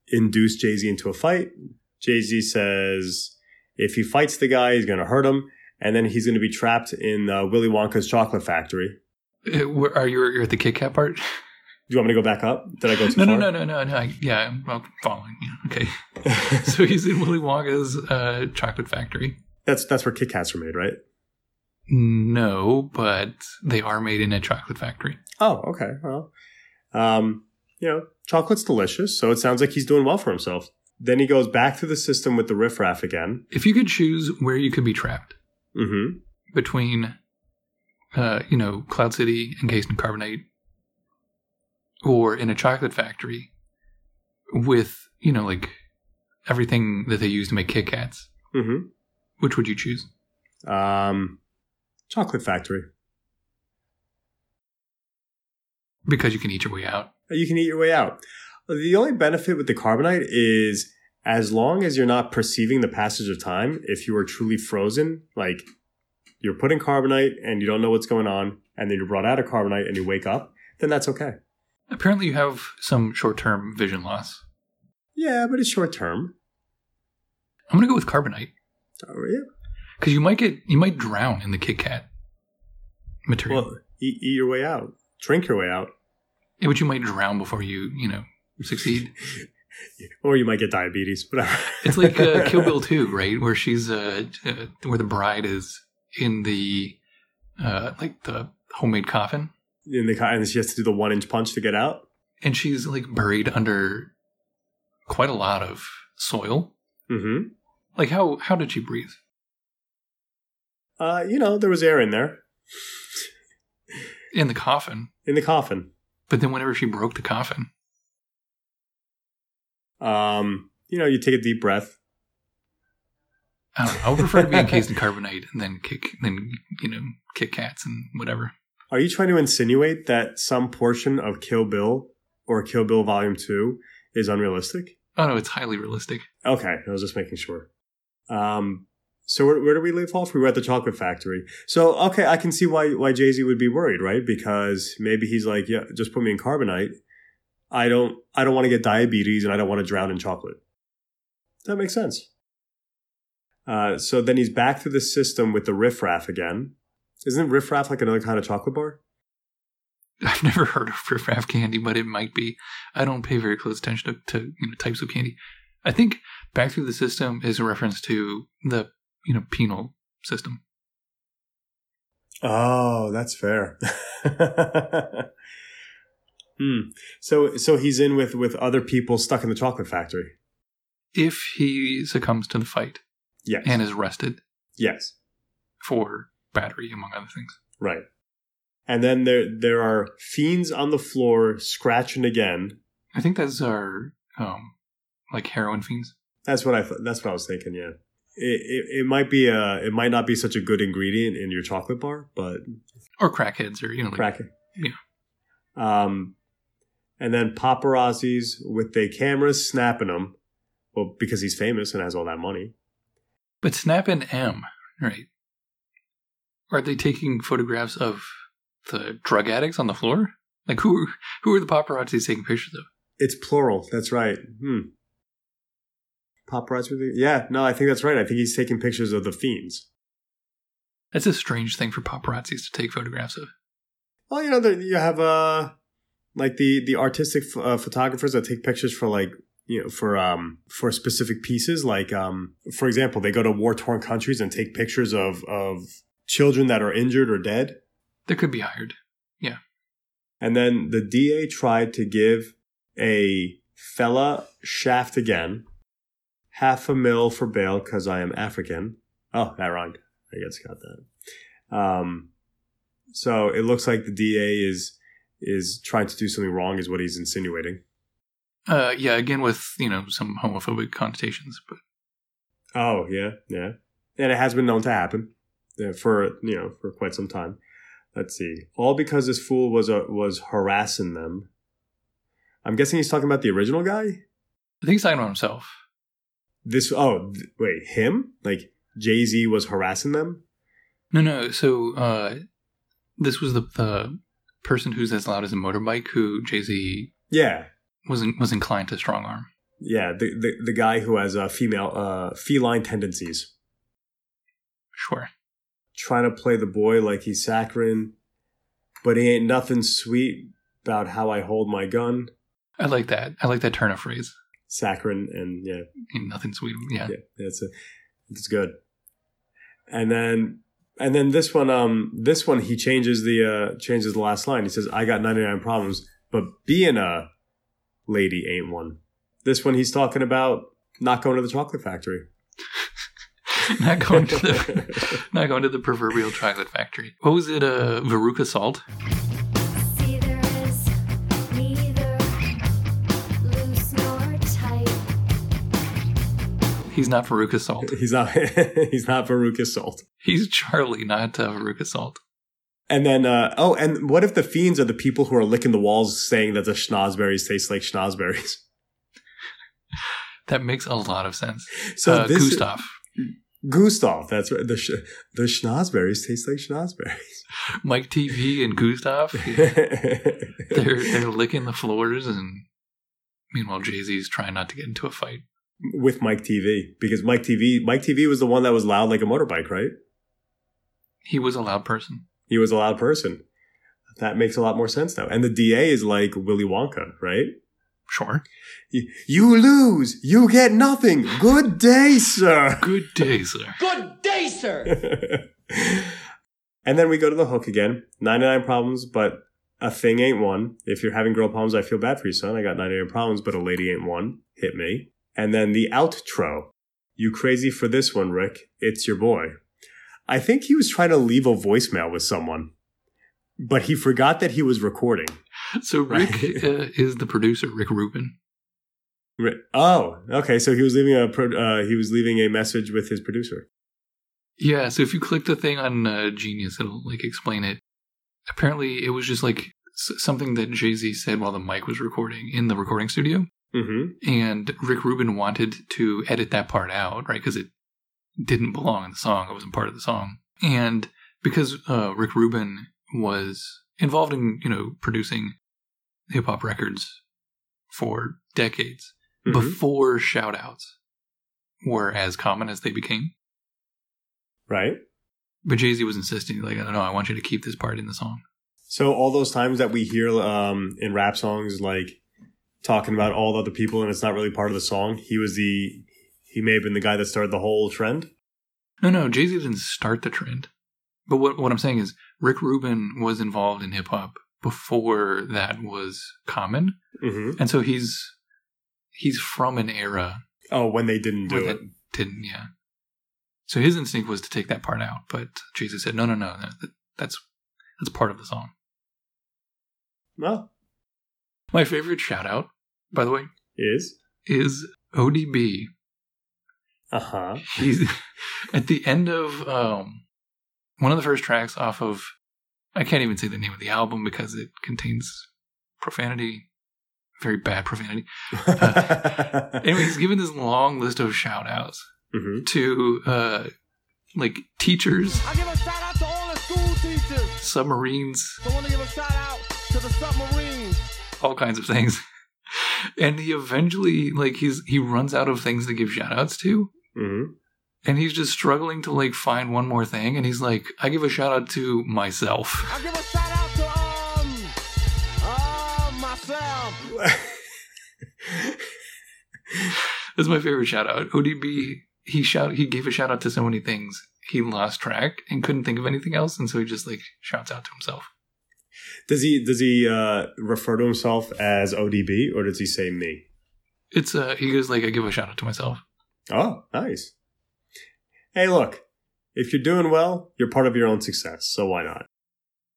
induce Jay Z into a fight. Jay Z says if he fights the guy, he's going to hurt him. And then he's going to be trapped in uh, Willy Wonka's chocolate factory. Uh, Are you you're at the Kit Kat part? Do you want me to go back up? Did I go too No, no, far? no, no, no, no. I- Yeah, I'm following you. Okay, so he's in Willy Wonka's uh, chocolate factory. That's that's where Kit Kats are made, right? No, but they are made in a chocolate factory. Oh, okay. Well, um, you know, chocolate's delicious, so it sounds like he's doing well for himself. Then he goes back to the system with the riffraff again. If you could choose where you could be trapped Mm-hmm. between, uh, you know, Cloud City and Encased in Carbonite, or in a chocolate factory with, you know, like everything that they use to make Kit Kats, Mm-hmm. which would you choose? Um, chocolate factory. Because you can eat your way out. You can eat your way out. The only benefit with the carbonite is as long as you're not perceiving the passage of time, if you are truly frozen, like you're put in carbonite and you don't know what's going on, and then you're brought out of carbonite and you wake up, then that's okay. Apparently, you have some short term vision loss. Yeah, but it's short term. I'm gonna go with carbonite Oh, yeah. because you might get you might drown in the Kit Kat material, Well, eat, eat your way out. Drink your way out. Yeah, but you might drown before you you know succeed. Or you might get diabetes. Whatever. It's like uh, Kill Bill 2, right? Where she's uh, uh where the bride is in the uh like the homemade coffin in the and she has to do the one inch punch to get out. and she's like buried under quite a lot of soil. Mm-hmm. Like how how did she breathe? Uh, you know, there was air in there In the coffin. in the coffin. But then whenever she broke the coffin, Um, you know, you take a deep breath. I don't know. I would prefer to be encased in carbonite and then kick then you know, kick cats and whatever. Are you trying to insinuate that some portion of Kill Bill or Kill Bill Volume Two is unrealistic? Oh no, it's highly realistic. Okay, I was just making sure. Um, so where, where do we leave off? We were at the chocolate factory. So okay, I can see why why Jay Z would be worried, right? Because maybe he's like, yeah, just put me in carbonite. I don't I don't want to get diabetes and I don't want to drown in chocolate. That makes sense. Uh, so then he's back through the system with the riffraff again. Isn't riffraff like another kind of chocolate bar? I've never heard of riffraff candy, but it might be. I don't pay very close attention to, to you know, types of candy. I think Back through the system is a reference to the you know penal system. Oh, that's fair. hmm. So so he's in with with other people stuck in the chocolate factory. If he succumbs to the fight Yes. and is arrested yes. for battery, among other things. Right. And then there there are fiends on the floor scratching again. I think that's our um like heroin fiends. That's what I thought. That's what I was thinking. Yeah. It, it, it might be a it might not be such a good ingredient in your chocolate bar, but Or crackheads or you know like yeah. Um, and then paparazzis with their cameras snapping him. Well, because he's famous and has all that money. But Snap and M, right? Are they taking photographs of the drug addicts on the floor? Like who who are the paparazzi taking pictures of? It's plural. That's right. Hmm. Paparazzi yeah, no, I think that's right. I think he's taking pictures of the fiends. That's a strange thing for paparazzis to take photographs of. Well, you know, you have uh, like the the artistic uh, photographers that take pictures for like you know for um for specific pieces. Like um, for example, they go to war torn countries and take pictures of of children that are injured or dead. They could be hired. Yeah. And then the DA tried to give a fella shaft again, half a mil for bail because I am African. Oh, that rhymed. I guess got that. Um, so it looks like the DA is is trying to do something wrong, is what he's insinuating. Uh, yeah, again with you know some homophobic connotations, but Oh yeah, yeah, and it has been known to happen for you know for quite some time. Let's see, all because this fool was uh, was harassing them. I'm guessing he's talking about the original guy. I think he's talking about himself. This oh th- wait him like Jay Z was harassing them. No, no. So uh, this was the the person who's as loud as a motorbike who Jay Z Yeah, was was inclined to strong arm. yeah, the the, the guy who has uh, female uh, feline tendencies, Sure. Trying to play the boy like he's saccharine, but he ain't nothing sweet about how I hold my gun. I like that. I like that turn of phrase. Saccharine and yeah, Ain't Nothing sweet. Yeah. yeah, it's a, it's good. And then and then this one, um, this one he changes the uh changes the last line. He says, "I got ninety nine problems, but being a lady ain't one." This one he's talking about not going to the chocolate factory. not going to the not going to the proverbial chocolate factory. What was it? Uh, Veruca Salt. See, there is neither loose nor tight. He's not Veruca Salt. he's not he's not Veruca Salt. He's Charlie, not uh, Veruca Salt. And then uh oh, and what if the fiends are the people who are licking the walls saying that the schnozberries taste like schnozberries? That makes a lot of sense. So uh, this Gustav. Gustav, that's right. The sh- the schnozberries taste like schnozberries. Mike TV and Gustav. they're they're licking the floors, and meanwhile Jay Z's trying not to get into a fight. with Mike TV because Mike TV Mike TV was the one that was loud like a motorbike, right? He was a loud person. He was a loud person. That makes a lot more sense now. And the DA is like Willy Wonka, right? Sure. You, you lose. You get nothing. Good day, sir. Good day, sir. Good day, sir. and then we go to the hook again. 99 problems, but a thing ain't one. If you're having girl problems, I feel bad for you, son. I got 99 problems, but a lady ain't one. Hit me. And then the outro. You crazy for this one, Rick. It's your boy. I think he was trying to leave a voicemail with someone, but he forgot that he was recording. So Rick Right. uh, is the producer, Rick Rubin. Ri- Oh, okay. So he was leaving a pro- uh, he was leaving a message with his producer. Yeah, so if you click the thing on uh, Genius, it'll like explain it. Apparently, it was just like s- something that Jay Z said while the mic was recording in the recording studio, Mm-hmm. and Rick Rubin wanted to edit that part out, right? Because it didn't belong in the song; it wasn't part of the song. And because uh, Rick Rubin was involved in you know producing hip hop records for decades Mhm. before shoutouts were as common as they became. Right. But Jay Z was insisting, like, I don't know, I want you to keep this part in the song. So all those times that we hear um, in rap songs, like talking about all the other people, and it's not really part of the song. He was the He may have been the guy that started the whole trend. No, no, Jay Z didn't start the trend. But what what I'm saying is Rick Rubin was involved in hip hop before that was common, Mm-hmm. and so he's he's from an era Oh, when they didn't do it. didn't. Yeah. So his instinct was to take that part out, but Jesus said, "No, no, no, no, that, that's that's part of the song." Well, My favorite shout out, by the way, is is ODB. uh huh. He's at the end of um, one of the first tracks off of. I can't even say the name of the album because it contains profanity, very bad profanity. Anyway, he's given this long list of shout outs hmm to uh, like teachers, I give a shout out to all the school teachers. submarines, I want to give a shout out to the submarines. all kinds of things. And he eventually like he's he runs out of things to give shout outs to. hmm And he's just struggling to like find one more thing. And he's like, I give a shout out to myself. I give a shout out to um uh myself. That's my favorite shout out. ODB, he shout he gave a shout out to so many things. He lost track and couldn't think of anything else, and so he just like shouts out to himself. Does he does he uh, refer to himself as ODB or does he say me? It's uh he goes like I give a shout out to myself. Oh, nice. Hey, look, if you're doing well, you're part of your own success. So why not?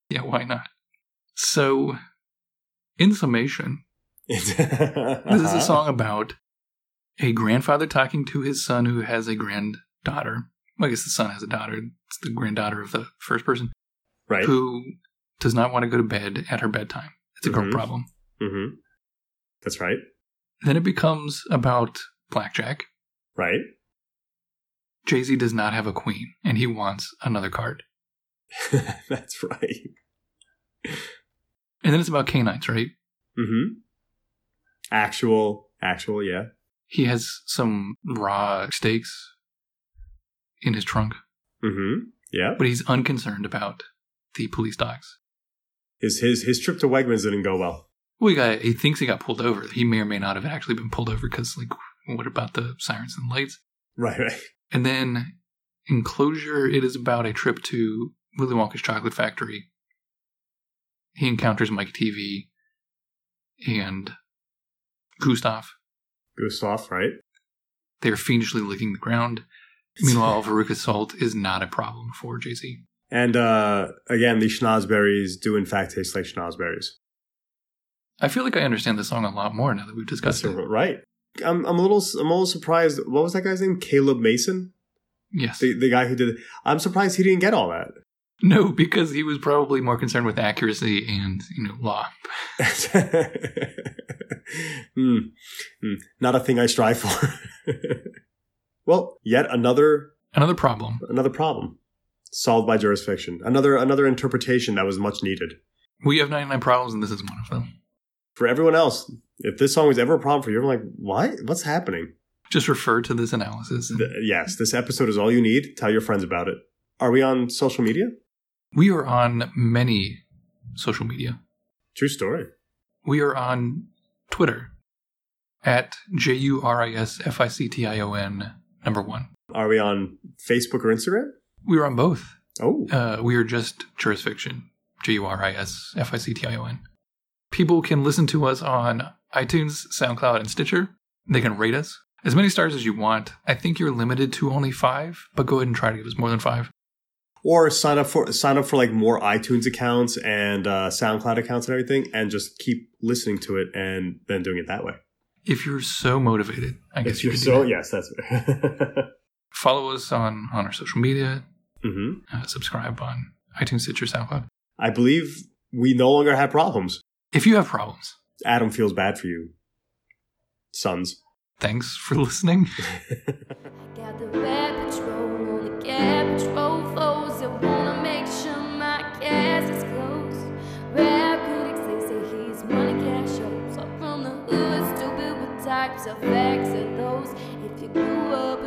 Yeah, why not? So in summation, this this is a song about a grandfather talking to his son who has a granddaughter. Well, I guess the son has a daughter. It's the granddaughter of the first person right? who does not want to go to bed at her bedtime. It's a girl Mhm. problem. Mm-hmm. That's right. Then it becomes about blackjack. Right. Jay Z does not have a queen, and he wants another card. That's right. And then it's about canines, right? Mm-hmm. Actual, actual, yeah. He has some raw steaks in his trunk, Mm-hmm. Yeah. but he's unconcerned about the police dogs. His his his trip to Wegmans didn't go well. Well, he, got, he thinks he got pulled over. He may or may not have actually been pulled over because, like, what about the sirens and lights? Right, right. And then in closure, it is about a trip to Willy Wonka's chocolate factory. He encounters Mike TV and Gustav. Gustav, right? They are fiendishly licking the ground. Meanwhile, Veruca Salt is not a problem for Jay Z. And uh again, the schnozberries do in fact taste like schnozberries. I feel like I understand the song a lot more now that we've discussed That's it. right. I'm I'm a little I'm a little surprised. What was that guy's name? Caleb Mason, Yes. the the guy who did. it. I'm surprised he didn't get all that. No, because he was probably more concerned with accuracy and, you know, law. Hmm. Hmm. Not a thing I strive for. well, yet another Another problem. another problem solved by jurisdiction. Another another interpretation that was much needed. We have 99 problems, and this is one of them. For everyone else, if this song was ever a problem for you, I'm like, what? What's happening? Just refer to this analysis. and- Th- yes, this episode is all you need. Tell your friends about it. Are we on social media? We are on many social media. True story. We are on Twitter at J U R I S F I C T I O N number one. Are we on Facebook or Instagram? We are on both. Oh, Uh, we are just Jurisfiction. J U R I S F I C T I O N. People can listen to us on iTunes, SoundCloud, and Stitcher. They can rate us as many stars as you want. I think you're limited to only five, but go ahead and try to give us more than five. or sign up for sign up for like more iTunes accounts and uh, SoundCloud accounts and everything, and just keep listening to it and then doing it that way. If you're so motivated, I guess If you you're could so do that. yes, that's Follow us on on our social media. hmm Uh, subscribe on iTunes, Stitcher, SoundCloud. I believe we no longer have problems. If you have problems, Adam feels bad for you, sons. thanks for listening. Got the red patrol on the gas patrol foes that wanna make sure my gas is close. Rap critics they say he's money cash shows. I'm from the hood, stupid with types of facts and those. If you grew up